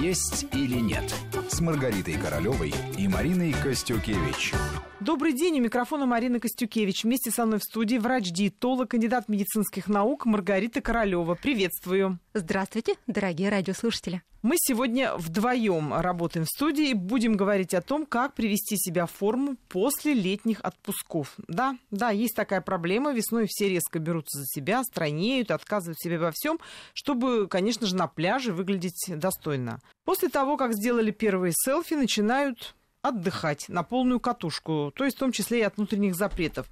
«Есть или нет» с Маргаритой Королевой и Мариной Костюкевич. Добрый день, у микрофона Марина Костюкевич. Вместе со мной в студии врач-диетолог, кандидат медицинских наук Маргарита Королева. Приветствую. Здравствуйте, дорогие радиослушатели. Мы сегодня вдвоем работаем в студии и будем говорить о том, как привести себя в форму после летних отпусков. Да, да, есть такая проблема. Весной все резко берутся за себя, странеют, отказывают себе во всем, чтобы, конечно же, на пляже выглядеть достойно. После того, как сделали первые селфи, начинают отдыхать на полную катушку, то есть в том числе и от внутренних запретов.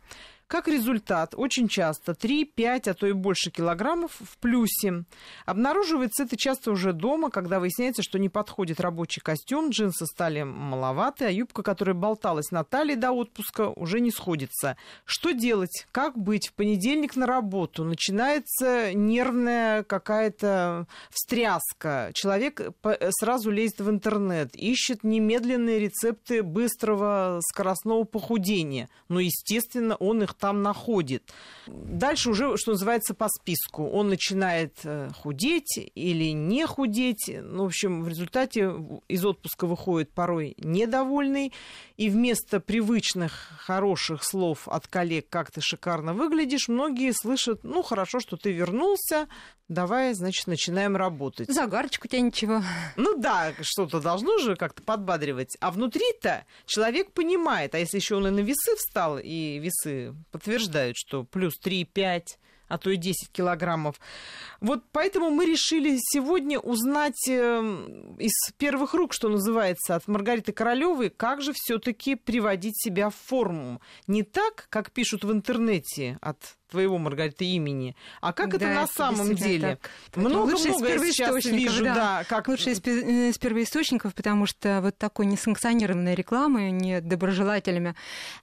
Как результат, очень часто 3-5, а то и больше килограммов в плюсе. Обнаруживается это часто уже дома, когда выясняется, что не подходит рабочий костюм, джинсы стали маловаты, а юбка, которая болталась на талии до отпуска, уже не сходится. Что делать? Как быть? В понедельник на работу начинается нервная какая-то встряска. Человек сразу лезет в интернет, ищет немедленные рецепты быстрого скоростного похудения. Но, естественно, он их там находит. Дальше уже, что называется, по списку. Он начинает э, худеть или не худеть. Ну, в общем, в результате из отпуска выходит порой недовольный. И вместо привычных хороших слов от коллег «как ты шикарно выглядишь», многие слышат «ну, хорошо, что ты вернулся, давай, значит, начинаем работать». Загарочку у тебя ничего. Ну да, что-то должно же как-то подбадривать. А внутри-то человек понимает, а если еще он и на весы встал, и весы подтверждают, что плюс 3-5, а то и 10 килограммов. Вот поэтому мы решили сегодня узнать эм, из первых рук, что называется, от Маргариты Королевой, как же все-таки приводить себя в форму. Не так, как пишут в интернете от твоего, Маргарита, имени. А как да, это на самом деле? Много-много я сейчас вижу, да. да как... Лучше из, из первоисточников, потому что вот такой несанкционированной рекламы, не доброжелателями,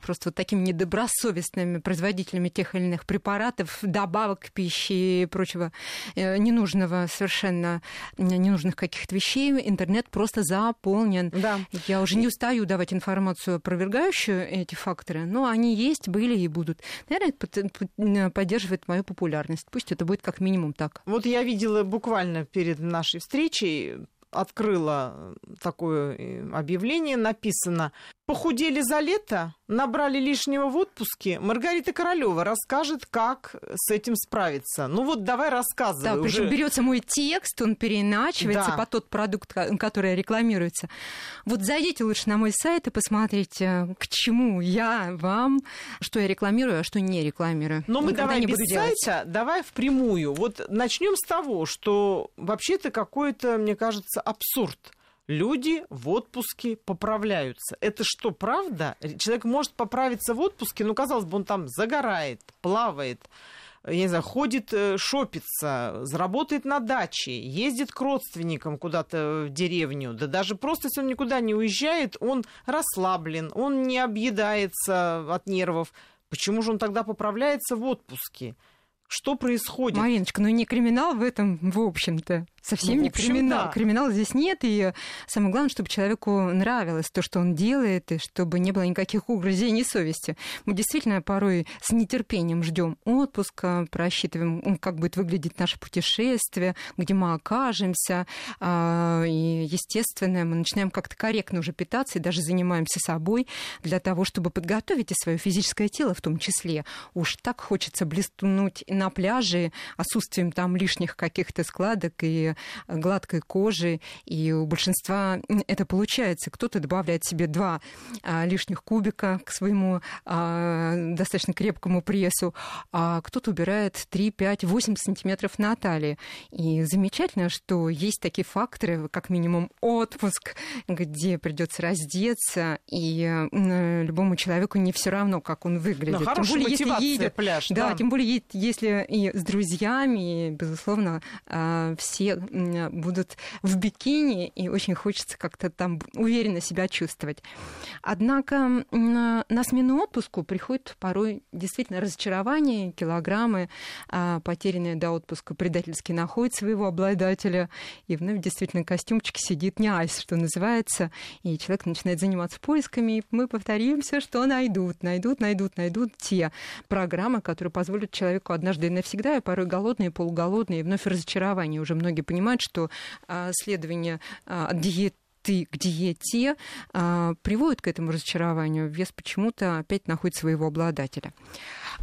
просто вот такими недобросовестными производителями тех или иных препаратов, добавок к пище и прочего э, ненужного, совершенно ненужных каких-то вещей, интернет просто заполнен. Да. Я уже не устаю давать информацию, опровергающую эти факторы, но они есть, были и будут. Наверное, поддерживает мою популярность. Пусть это будет как минимум так. Вот я видела буквально перед нашей встречей открыла такое э, объявление, написано Похудели за лето, набрали лишнего в отпуске. Маргарита Королева расскажет, как с этим справиться. Ну вот давай рассказывай. Да, причем уже... берется мой текст, он переначивается да. по тот продукт, который рекламируется. Вот зайдите лучше на мой сайт и посмотрите, к чему я вам, что я рекламирую, а что не рекламирую. Но мы давай не без сайта, давай впрямую. Вот начнем с того, что вообще-то какой-то, мне кажется, абсурд люди в отпуске поправляются. Это что, правда? Человек может поправиться в отпуске, но, казалось бы, он там загорает, плавает, я не знаю, ходит, э, шопится, заработает на даче, ездит к родственникам куда-то в деревню, да даже просто, если он никуда не уезжает, он расслаблен, он не объедается от нервов. Почему же он тогда поправляется в отпуске? Что происходит? Мариночка, ну не криминал в этом, в общем-то совсем ну, не криминал. Да. Криминала здесь нет, и самое главное, чтобы человеку нравилось то, что он делает, и чтобы не было никаких угрызений совести. Мы действительно порой с нетерпением ждем отпуска, просчитываем, как будет выглядеть наше путешествие, где мы окажемся, а, и, естественно, мы начинаем как-то корректно уже питаться и даже занимаемся собой для того, чтобы подготовить и свое физическое тело в том числе. Уж так хочется блеснуть на пляже отсутствием там лишних каких-то складок и гладкой кожи, и у большинства это получается. Кто-то добавляет себе два а, лишних кубика к своему а, достаточно крепкому прессу, а кто-то убирает 3, 5, 8 сантиметров на талии. И замечательно, что есть такие факторы, как минимум отпуск, где придется раздеться, и э, любому человеку не все равно, как он выглядит. Но тем более, если едет, пляж, да, да, тем более, если и с друзьями, и, безусловно, а, все будут в бикини, и очень хочется как-то там уверенно себя чувствовать. Однако на смену отпуску приходит порой действительно разочарование, килограммы, а, потерянные до отпуска предательски находят своего обладателя, и вновь действительно костюмчик сидит не айс, что называется, и человек начинает заниматься поисками, и мы повторимся, что найдут, найдут, найдут, найдут те программы, которые позволят человеку однажды однажды и навсегда, и порой голодные, полуголодные, и вновь разочарование. Уже многие понимают, что а, следование а, от диеты ты к диете а, приводит к этому разочарованию, вес почему-то опять находит своего обладателя.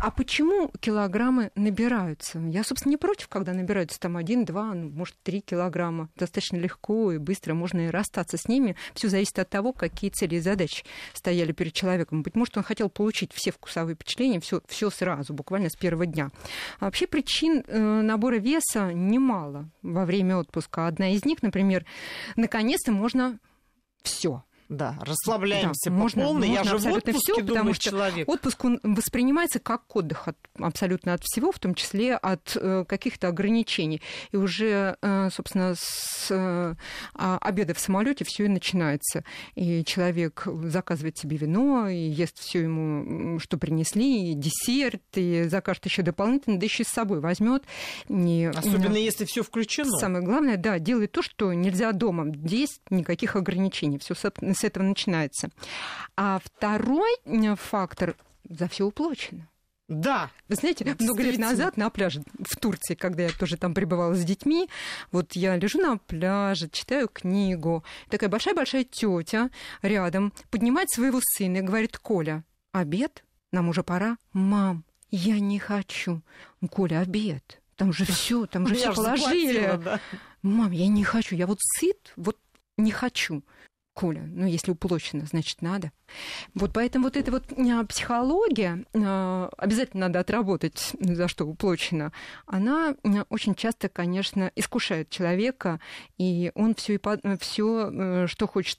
А почему килограммы набираются? Я, собственно, не против, когда набираются там один, два, ну, может, три килограмма. Достаточно легко и быстро можно и расстаться с ними. Все зависит от того, какие цели и задачи стояли перед человеком. Быть может, он хотел получить все вкусовые впечатления, все, сразу, буквально с первого дня. А вообще причин э, набора веса немало во время отпуска. Одна из них, например, наконец-то можно все да, расслабляемся да, по можно, полной. Можно Я же в отпуске, все, думаю, потому что человек. отпуск он воспринимается как отдых от, абсолютно от всего, в том числе от э, каких-то ограничений. И уже, э, собственно, с э, а, обеда в самолете все и начинается. И человек заказывает себе вино, и ест все ему, что принесли, и десерт, и закажет еще дополнительно, да еще с собой возьмет. Особенно и, если все включено. Самое главное, да, делает то, что нельзя дома. Здесь никаких ограничений. Все с этого начинается. А второй э, фактор за все уплочено. Да. Вы знаете, много лет назад на пляже в Турции, когда я тоже там пребывала с детьми, вот я лежу на пляже, читаю книгу, такая большая-большая тетя рядом поднимает своего сына и говорит, Коля, обед? Нам уже пора. Мам, я не хочу. Коля, обед. Там же все, там же все положили. Да. Мам, я не хочу, я вот сыт, вот не хочу. Коля, ну если уплочено, значит надо. Вот поэтому вот эта вот а, психология, а, обязательно надо отработать, за что уплочено, она а, очень часто, конечно, искушает человека, и он все, все э, что хочет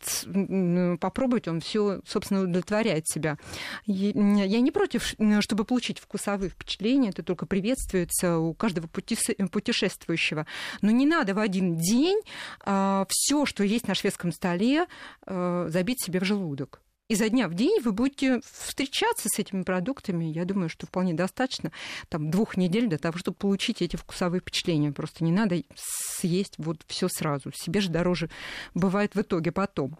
попробовать, он все, собственно, удовлетворяет себя. Я не против, чтобы получить вкусовые впечатления, это только приветствуется у каждого путешествующего. Но не надо в один день все, что есть на шведском столе, э, забить себе в желудок изо дня в день вы будете встречаться с этими продуктами. Я думаю, что вполне достаточно там, двух недель для того, чтобы получить эти вкусовые впечатления. Просто не надо съесть вот все сразу. Себе же дороже бывает в итоге потом.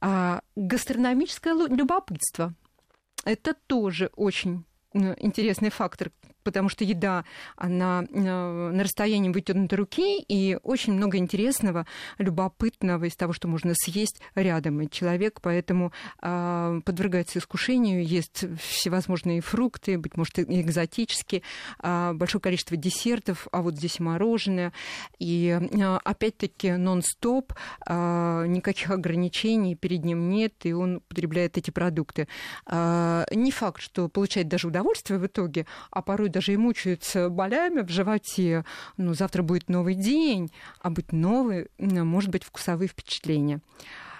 А гастрономическое любопытство – это тоже очень э, интересный фактор, потому что еда, она э, на расстоянии вытянутой руки, и очень много интересного, любопытного из того, что можно съесть рядом. И человек поэтому а, подвергается искушению, ест всевозможные фрукты, быть может, экзотические, а, большое количество десертов, а вот здесь мороженое. И а, опять-таки нон-стоп, никаких ограничений перед ним нет, и он потребляет эти продукты. Не факт, что получает даже удовольствие в итоге, а порой даже и мучаются болями в животе. Ну, завтра будет новый день, а быть новый, может быть, вкусовые впечатления.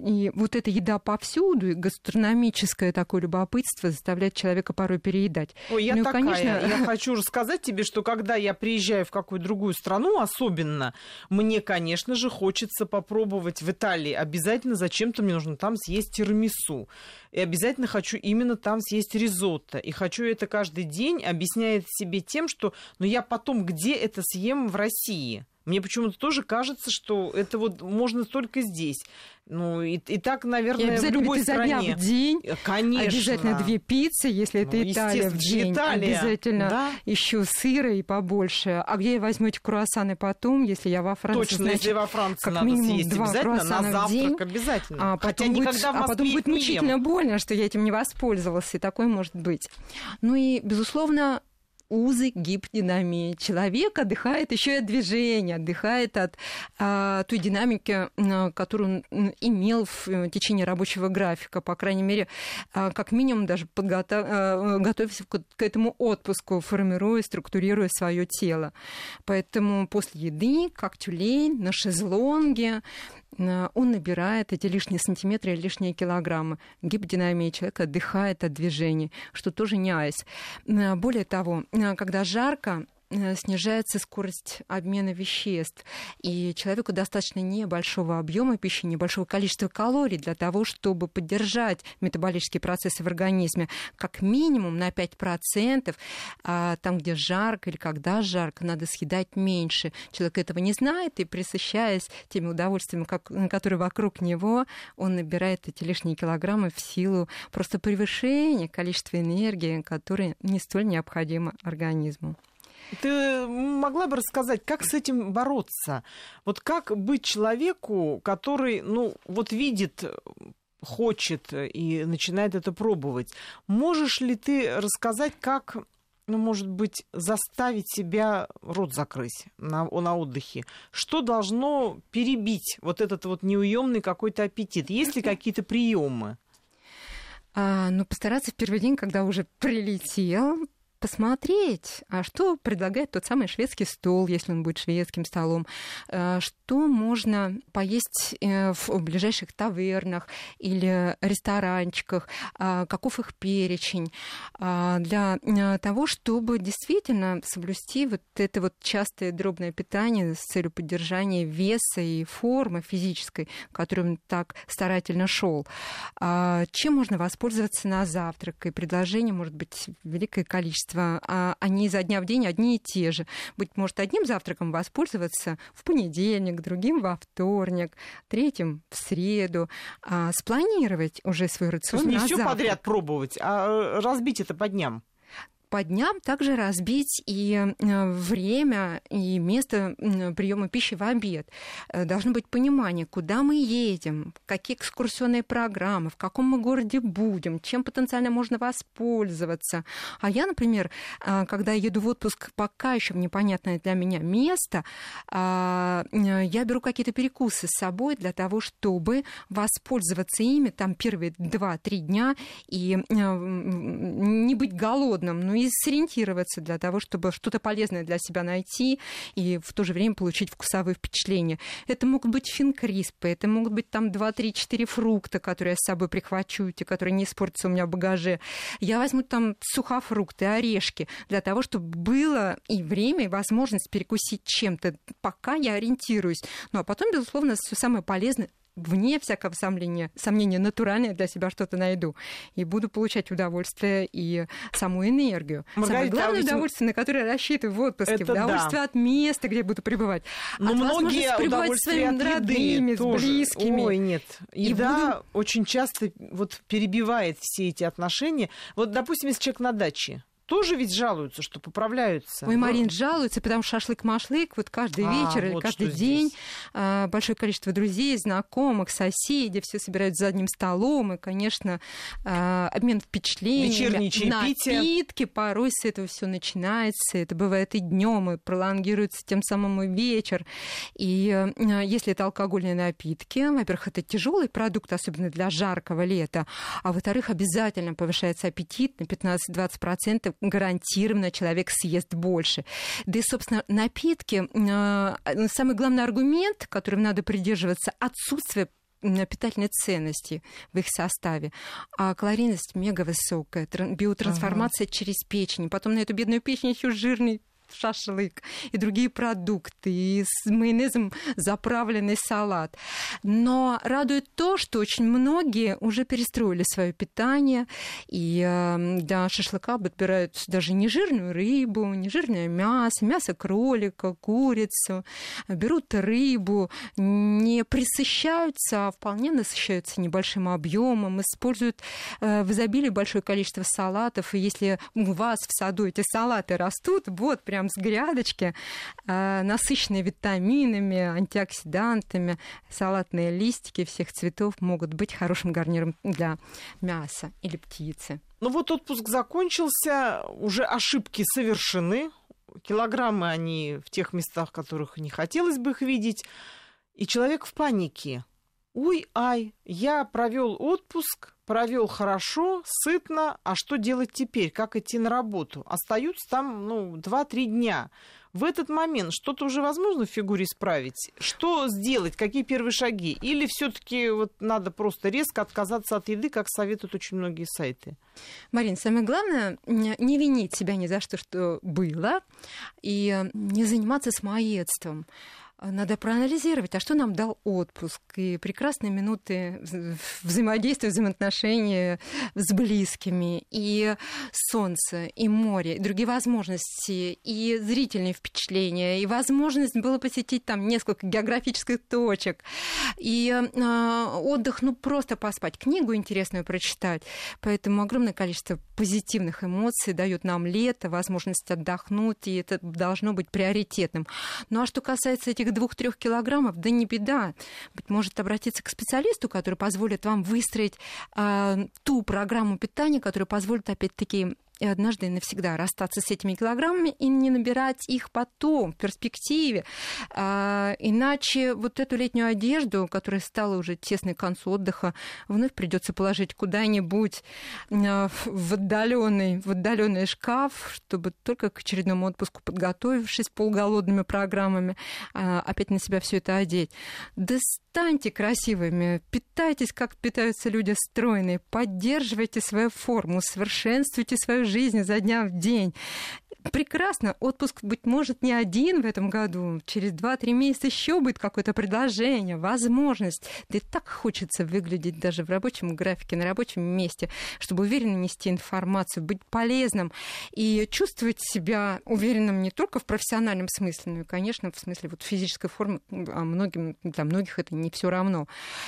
И вот эта еда повсюду, и гастрономическое такое любопытство заставляет человека порой переедать. Ой, я ну, такая. Конечно... Я хочу рассказать тебе, что когда я приезжаю в какую-то другую страну, особенно, мне, конечно же, хочется попробовать в Италии. Обязательно зачем-то мне нужно там съесть тирамису. И обязательно хочу именно там съесть ризотто. И хочу это каждый день, объясняет себе тем, что ну, я потом где это съем в России. Мне почему-то тоже кажется, что это вот можно только здесь. Ну, и, и так, наверное, в любой изо стране. Дня в день. Э, конечно. Обязательно две пиццы, если это ну, Италия в день. Италия. Обязательно да? еще сыра и побольше. А где возьмете круассаны потом, если я во Франции? Точно, значит, если во Франции как надо минимум съесть два обязательно, на завтрак день, обязательно. А потом Хотя будет, никогда в а потом будет мучительно больно, что я этим не воспользовался, и такое может быть. Ну и, безусловно, узы гиподинамии. Человек отдыхает еще и от движения, отдыхает от а, той динамики, которую он имел в э, течение рабочего графика, по крайней мере, а, как минимум даже подготов... а, готовясь к, этому отпуску, формируя, структурируя свое тело. Поэтому после еды, как тюлень, на шезлонге, он набирает эти лишние сантиметры лишние килограммы. Гиподинамия человека отдыхает от движений, что тоже не айс. Э, более того, э, когда жарко, Э, снижается скорость обмена веществ. И человеку достаточно небольшого объема пищи, небольшого количества калорий для того, чтобы поддержать метаболические процессы в организме как минимум на 5%. А там, где жарко или когда жарко, надо съедать меньше. Человек этого не знает, и присыщаясь теми удовольствиями, как, которые вокруг него, он набирает эти лишние килограммы в силу просто превышения количества энергии, которое не столь необходимо организму. Ты могла бы рассказать, как с этим бороться? Вот как быть человеку, который, ну, вот видит хочет и начинает это пробовать. Можешь ли ты рассказать, как ну, может быть, заставить себя рот закрыть на, на отдыхе? Что должно перебить вот этот вот неуемный какой-то аппетит? Есть ли какие-то приемы? А, ну, постараться в первый день, когда уже прилетел, посмотреть, а что предлагает тот самый шведский стол, если он будет шведским столом, э, что можно поесть э, в ближайших тавернах или ресторанчиках, а, каков их перечень, а, для э, того, чтобы действительно соблюсти вот это вот частое дробное питание с целью поддержания веса и формы физической, которым так старательно шел. А, чем можно воспользоваться на завтрак? И предложений может быть великое количество а они изо дня в день одни и те же. Быть может, одним завтраком воспользоваться в понедельник, другим во вторник, третьим в среду. А спланировать уже свой рацион То есть не все завтрак. подряд пробовать, а разбить это по дням по дням также разбить и э, время, и место приема пищи в обед. Э, должно быть понимание, куда мы едем, какие экскурсионные программы, в каком мы городе будем, чем потенциально можно воспользоваться. А я, например, э, когда еду в отпуск пока еще непонятное для меня место, а, я беру какие-то перекусы с собой для того, чтобы воспользоваться ими там первые 2-3 дня и не быть голодным. Ну и сориентироваться для того, чтобы что-то полезное для себя найти и в то же время получить вкусовые впечатления. Это могут быть финкриспы, это могут быть там 2-3-4 фрукта, которые я с собой прихвачу, те, которые не испортятся у меня в багаже. Я возьму там сухофрукты, орешки, для того, чтобы было и время, и возможность перекусить чем-то, пока я ориентируюсь. Ну а потом, безусловно, все самое полезное вне всякого сомнения, сомнения натуральное для себя что-то найду. И буду получать удовольствие и саму энергию. Маргарита, Самое главное а удовольствие, на которое рассчитываю в отпуске. Это удовольствие да. от места, где буду пребывать. Но от многие пребывать с своими родными, тоже. с близкими. Ой, нет. Еда буду... очень часто вот перебивает все эти отношения. Вот, допустим, если человек на даче, тоже ведь жалуются, что поправляются. Ой, Марин, жалуются, потому что шашлык-машлык вот каждый а, вечер вот каждый день здесь. А, большое количество друзей, знакомых, соседей, все собираются за одним столом, и, конечно, а, обмен впечатлениями, напитки, порой с этого все начинается, это бывает и днем, и пролонгируется тем самым и вечер. И если это алкогольные напитки, во-первых, это тяжелый продукт, особенно для жаркого лета, а во-вторых, обязательно повышается аппетит на 15-20%, гарантированно человек съест больше. Да и, собственно, напитки, э, самый главный аргумент, которым надо придерживаться, отсутствие питательной ценности в их составе. А калорийность мега высокая, биотрансформация ага. через печень. Потом на эту бедную печень еще жирный шашлык и другие продукты, и с майонезом заправленный салат. Но радует то, что очень многие уже перестроили свое питание, и э, для шашлыка подбирают даже не жирную рыбу, не жирное мясо, мясо кролика, курицу, берут рыбу, не присыщаются, а вполне насыщаются небольшим объемом, используют э, в изобилии большое количество салатов, и если у вас в саду эти салаты растут, вот прям прям с грядочки, э, насыщенные витаминами, антиоксидантами, салатные листики всех цветов могут быть хорошим гарниром для мяса или птицы. Ну вот отпуск закончился, уже ошибки совершены, килограммы они в тех местах, в которых не хотелось бы их видеть, и человек в панике. Уй, ай, я провел отпуск, провел хорошо, сытно, а что делать теперь? Как идти на работу? Остаются там, ну, 2-3 дня. В этот момент что-то уже возможно в фигуре исправить? Что сделать? Какие первые шаги? Или все-таки вот надо просто резко отказаться от еды, как советуют очень многие сайты? Марин, самое главное не винить себя ни за что, что было, и не заниматься самоедством. Надо проанализировать, а что нам дал отпуск и прекрасные минуты взаимодействия, взаимоотношения с близкими, и солнце, и море, и другие возможности, и зрительные впечатления, и возможность было посетить там несколько географических точек, и э, отдых, ну просто поспать, книгу интересную прочитать. Поэтому огромное количество позитивных эмоций дает нам лето, возможность отдохнуть, и это должно быть приоритетным. Ну а что касается этих двух-трех килограммов, да не беда. Быть может, обратиться к специалисту, который позволит вам выстроить э, ту программу питания, которая позволит, опять-таки, однажды и навсегда расстаться с этими килограммами и не набирать их потом, в перспективе. А, иначе вот эту летнюю одежду, которая стала уже тесной к концу отдыха, вновь придется положить куда-нибудь а, в отдаленный, в отдаленный шкаф, чтобы только к очередному отпуску, подготовившись полголодными программами, а, опять на себя все это одеть. Да станьте красивыми, питайтесь, как питаются люди стройные, поддерживайте свою форму, совершенствуйте свою жизнь изо дня в день прекрасно. Отпуск, быть может, не один в этом году. Через 2-3 месяца еще будет какое-то предложение, возможность. Да и так хочется выглядеть даже в рабочем графике, на рабочем месте, чтобы уверенно нести информацию, быть полезным и чувствовать себя уверенным не только в профессиональном смысле, но и, конечно, в смысле вот физической формы. А многим, для многих это не все равно.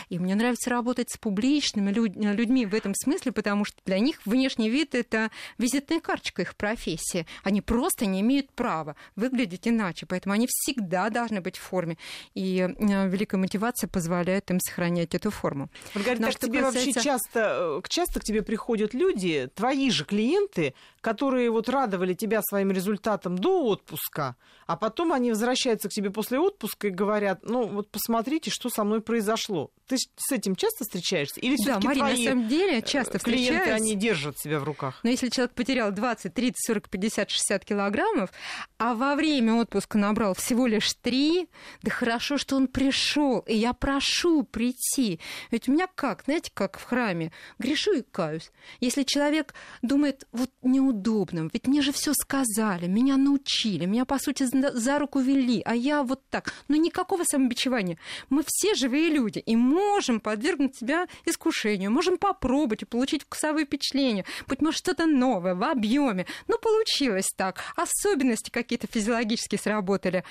И мне нравится работать с публичными людьми в этом смысле, потому что для них внешний вид — это визитная карточка их профессии. Они просто не имеют права выглядеть иначе. Поэтому они всегда должны быть в форме. И э, великая мотивация позволяет им сохранять эту форму. Маргарита, Но так к тебе касается... вообще часто, э, часто к тебе приходят люди, твои же клиенты, которые вот радовали тебя своим результатом до отпуска, а потом они возвращаются к тебе после отпуска и говорят, ну вот посмотрите, что со мной произошло. Ты с этим часто встречаешься? Или да, Марина, твои на самом деле часто клиенты, встречаюсь. они держат себя в руках? Но если человек потерял 20, 30, 40, 50, 60 килограммов, а во время отпуска набрал всего лишь 3, да хорошо, что он пришел, и я прошу прийти. Ведь у меня как, знаете, как в храме, грешу и каюсь. Если человек думает, вот неудобно, ведь мне же все сказали, меня научили, меня, по сути, за руку вели, а я вот так. Но никакого самобичевания. Мы все живые люди и можем подвергнуть себя искушению, можем попробовать и получить вкусовые впечатления, быть может, что-то новое в объеме. Ну, получилось так. Особенности какие-то физиологически сработали.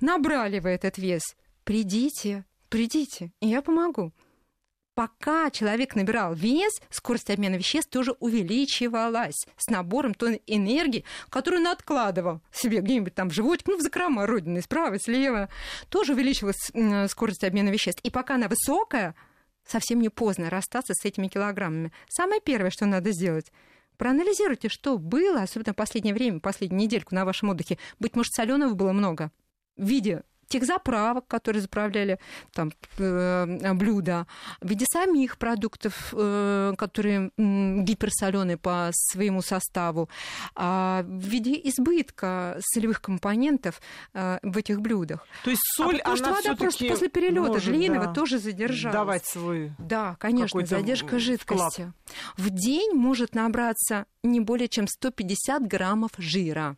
Набрали вы этот вес. Придите, придите, и я помогу пока человек набирал вес, скорость обмена веществ тоже увеличивалась с набором той энергии, которую он откладывал себе где-нибудь там в животик, ну, в закрома родины, справа, слева. Тоже увеличивалась скорость обмена веществ. И пока она высокая, совсем не поздно расстаться с этими килограммами. Самое первое, что надо сделать, проанализируйте, что было, особенно в последнее время, последнюю недельку на вашем отдыхе. Быть может, соленого было много в виде тех заправок, которые заправляли там, э, блюда, в виде самих продуктов, э, которые гиперсоленые по своему составу, а в виде избытка солевых компонентов э, в этих блюдах. То есть соль, а потому она что вода просто после перелета длинного да, тоже задержалась. Давать свой. Да, конечно, задержка жидкости. В день может набраться не более чем 150 граммов жира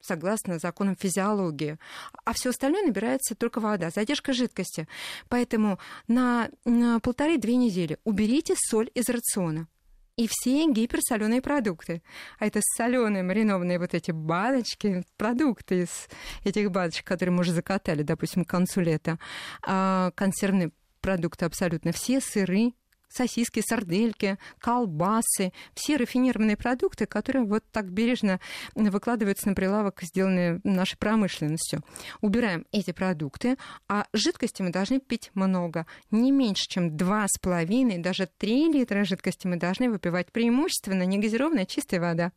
согласно законам физиологии. А все остальное набирается только вода, задержка жидкости. Поэтому на, на полторы-две недели уберите соль из рациона и все гиперсоленые продукты. А это соленые маринованные вот эти баночки, продукты из этих баночек, которые мы уже закатали, допустим, к концу лета, а консервные продукты абсолютно все, сыры, сосиски, сардельки, колбасы, все рафинированные продукты, которые вот так бережно выкладываются на прилавок, сделанные нашей промышленностью. Убираем эти продукты, а жидкости мы должны пить много. Не меньше, чем 2,5, даже 3 литра жидкости мы должны выпивать преимущественно негазированная чистая вода.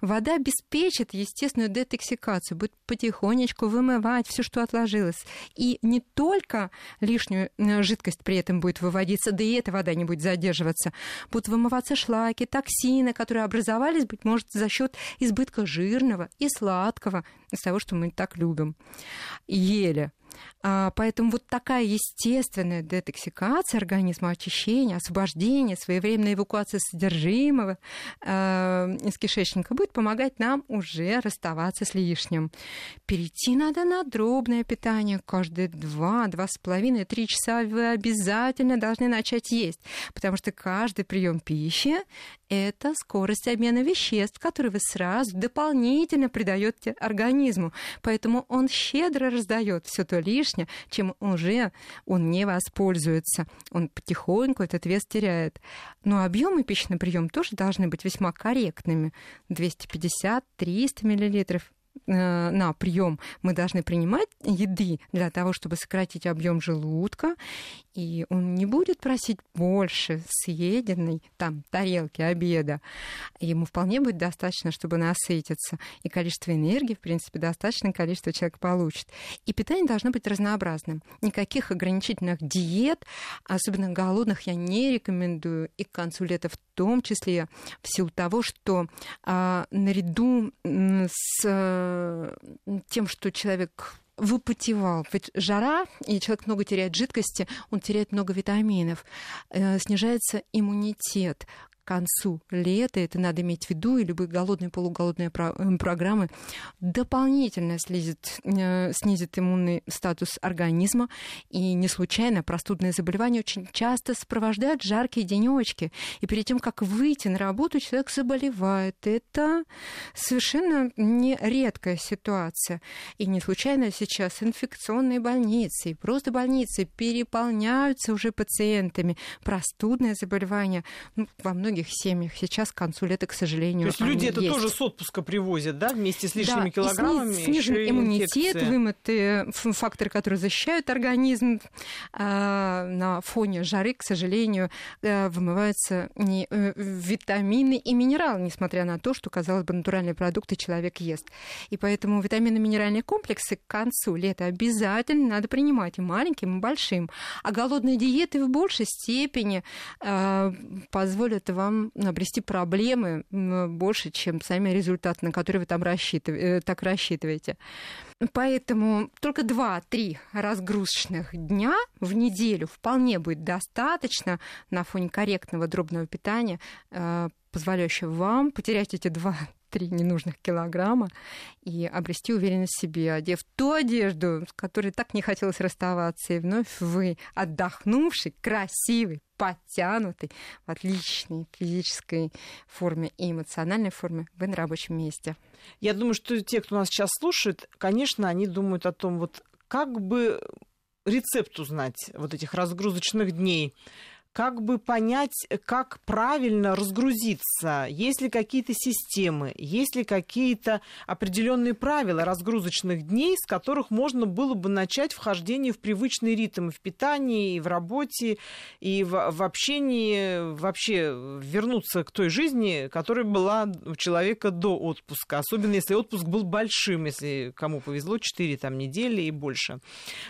Вода обеспечит естественную детоксикацию, будет потихонечку вымывать все, что отложилось. И не только лишнюю э, жидкость при этом будет выводиться, да и эта вода не будет задерживаться. Будут вымываться шлаки, токсины, которые образовались, быть может, за счет избытка жирного и сладкого, из того, что мы так любим. Ели. А, поэтому вот такая естественная детоксикация организма, очищение, освобождение, своевременная эвакуация содержимого э, из кишечника будет помогать нам уже расставаться с лишним. Перейти надо на дробное питание. Каждые 2-2,5-3 часа вы обязательно должны начать есть, потому что каждый прием пищи это скорость обмена веществ, которые вы сразу дополнительно придаете организму. Поэтому он щедро раздает все то лишнее, чем уже он не воспользуется. Он потихоньку этот вес теряет. Но объемы пищи прием тоже должны быть весьма корректными. 250-300 миллилитров на прием мы должны принимать еды для того, чтобы сократить объем желудка, и он не будет просить больше съеденной там тарелки обеда. Ему вполне будет достаточно, чтобы насытиться. И количество энергии, в принципе, достаточное количество человек получит. И питание должно быть разнообразным. Никаких ограничительных диет, особенно голодных, я не рекомендую. И к концу лета в том числе в силу того, что а, наряду с а, тем, что человек выпотевал. Ведь жара, и человек много теряет жидкости, он теряет много витаминов, э, снижается иммунитет концу лета, это надо иметь в виду, и любые голодные, полуголодные эм, программы дополнительно снизит, э, снизит иммунный статус организма. И не случайно простудные заболевания очень часто сопровождают жаркие денечки. И перед тем, как выйти на работу, человек заболевает. Это совершенно не редкая ситуация. И не случайно сейчас инфекционные больницы и просто больницы переполняются уже пациентами. Простудные заболевания ну, во многих многих семьях сейчас к концу лета, к сожалению, То есть люди это есть. тоже с отпуска привозят, да, вместе с лишними да, килограммами? И снижен иммунитет, инфекция. вымытые факторы, которые защищают организм а, на фоне жары, к сожалению, э, вымываются не, э, витамины и минералы, несмотря на то, что, казалось бы, натуральные продукты человек ест. И поэтому витаминно-минеральные комплексы к концу лета обязательно надо принимать и маленьким, и большим. А голодные диеты в большей степени э, позволят вам вам обрести проблемы больше, чем сами результаты, на которые вы там рассчитыв... Э, так рассчитываете. Поэтому только 2-3 разгрузочных дня в неделю вполне будет достаточно на фоне корректного дробного питания, э, позволяющего вам потерять эти 2 три ненужных килограмма и обрести уверенность в себе, одев ту одежду, с которой так не хотелось расставаться, и вновь вы отдохнувший, красивый, подтянутый, в отличной физической форме и эмоциональной форме, вы на рабочем месте. Я думаю, что те, кто нас сейчас слушает, конечно, они думают о том, вот как бы рецепт узнать вот этих разгрузочных дней, как бы понять, как правильно разгрузиться, есть ли какие-то системы, есть ли какие-то определенные правила разгрузочных дней, с которых можно было бы начать вхождение в привычный ритм и в питании, и в работе, и в, в общении, вообще вернуться к той жизни, которая была у человека до отпуска, особенно если отпуск был большим, если кому повезло, 4 там, недели и больше.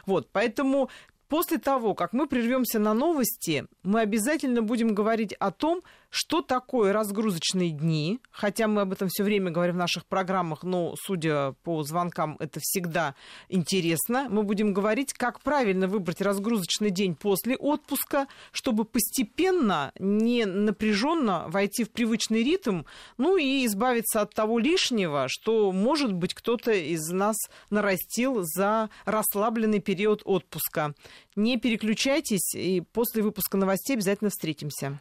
Вот, поэтому После того, как мы прервемся на новости, мы обязательно будем говорить о том, что такое разгрузочные дни, хотя мы об этом все время говорим в наших программах, но, судя по звонкам, это всегда интересно. Мы будем говорить, как правильно выбрать разгрузочный день после отпуска, чтобы постепенно, не напряженно войти в привычный ритм, ну и избавиться от того лишнего, что, может быть, кто-то из нас нарастил за расслабленный период отпуска. Не переключайтесь, и после выпуска новостей обязательно встретимся.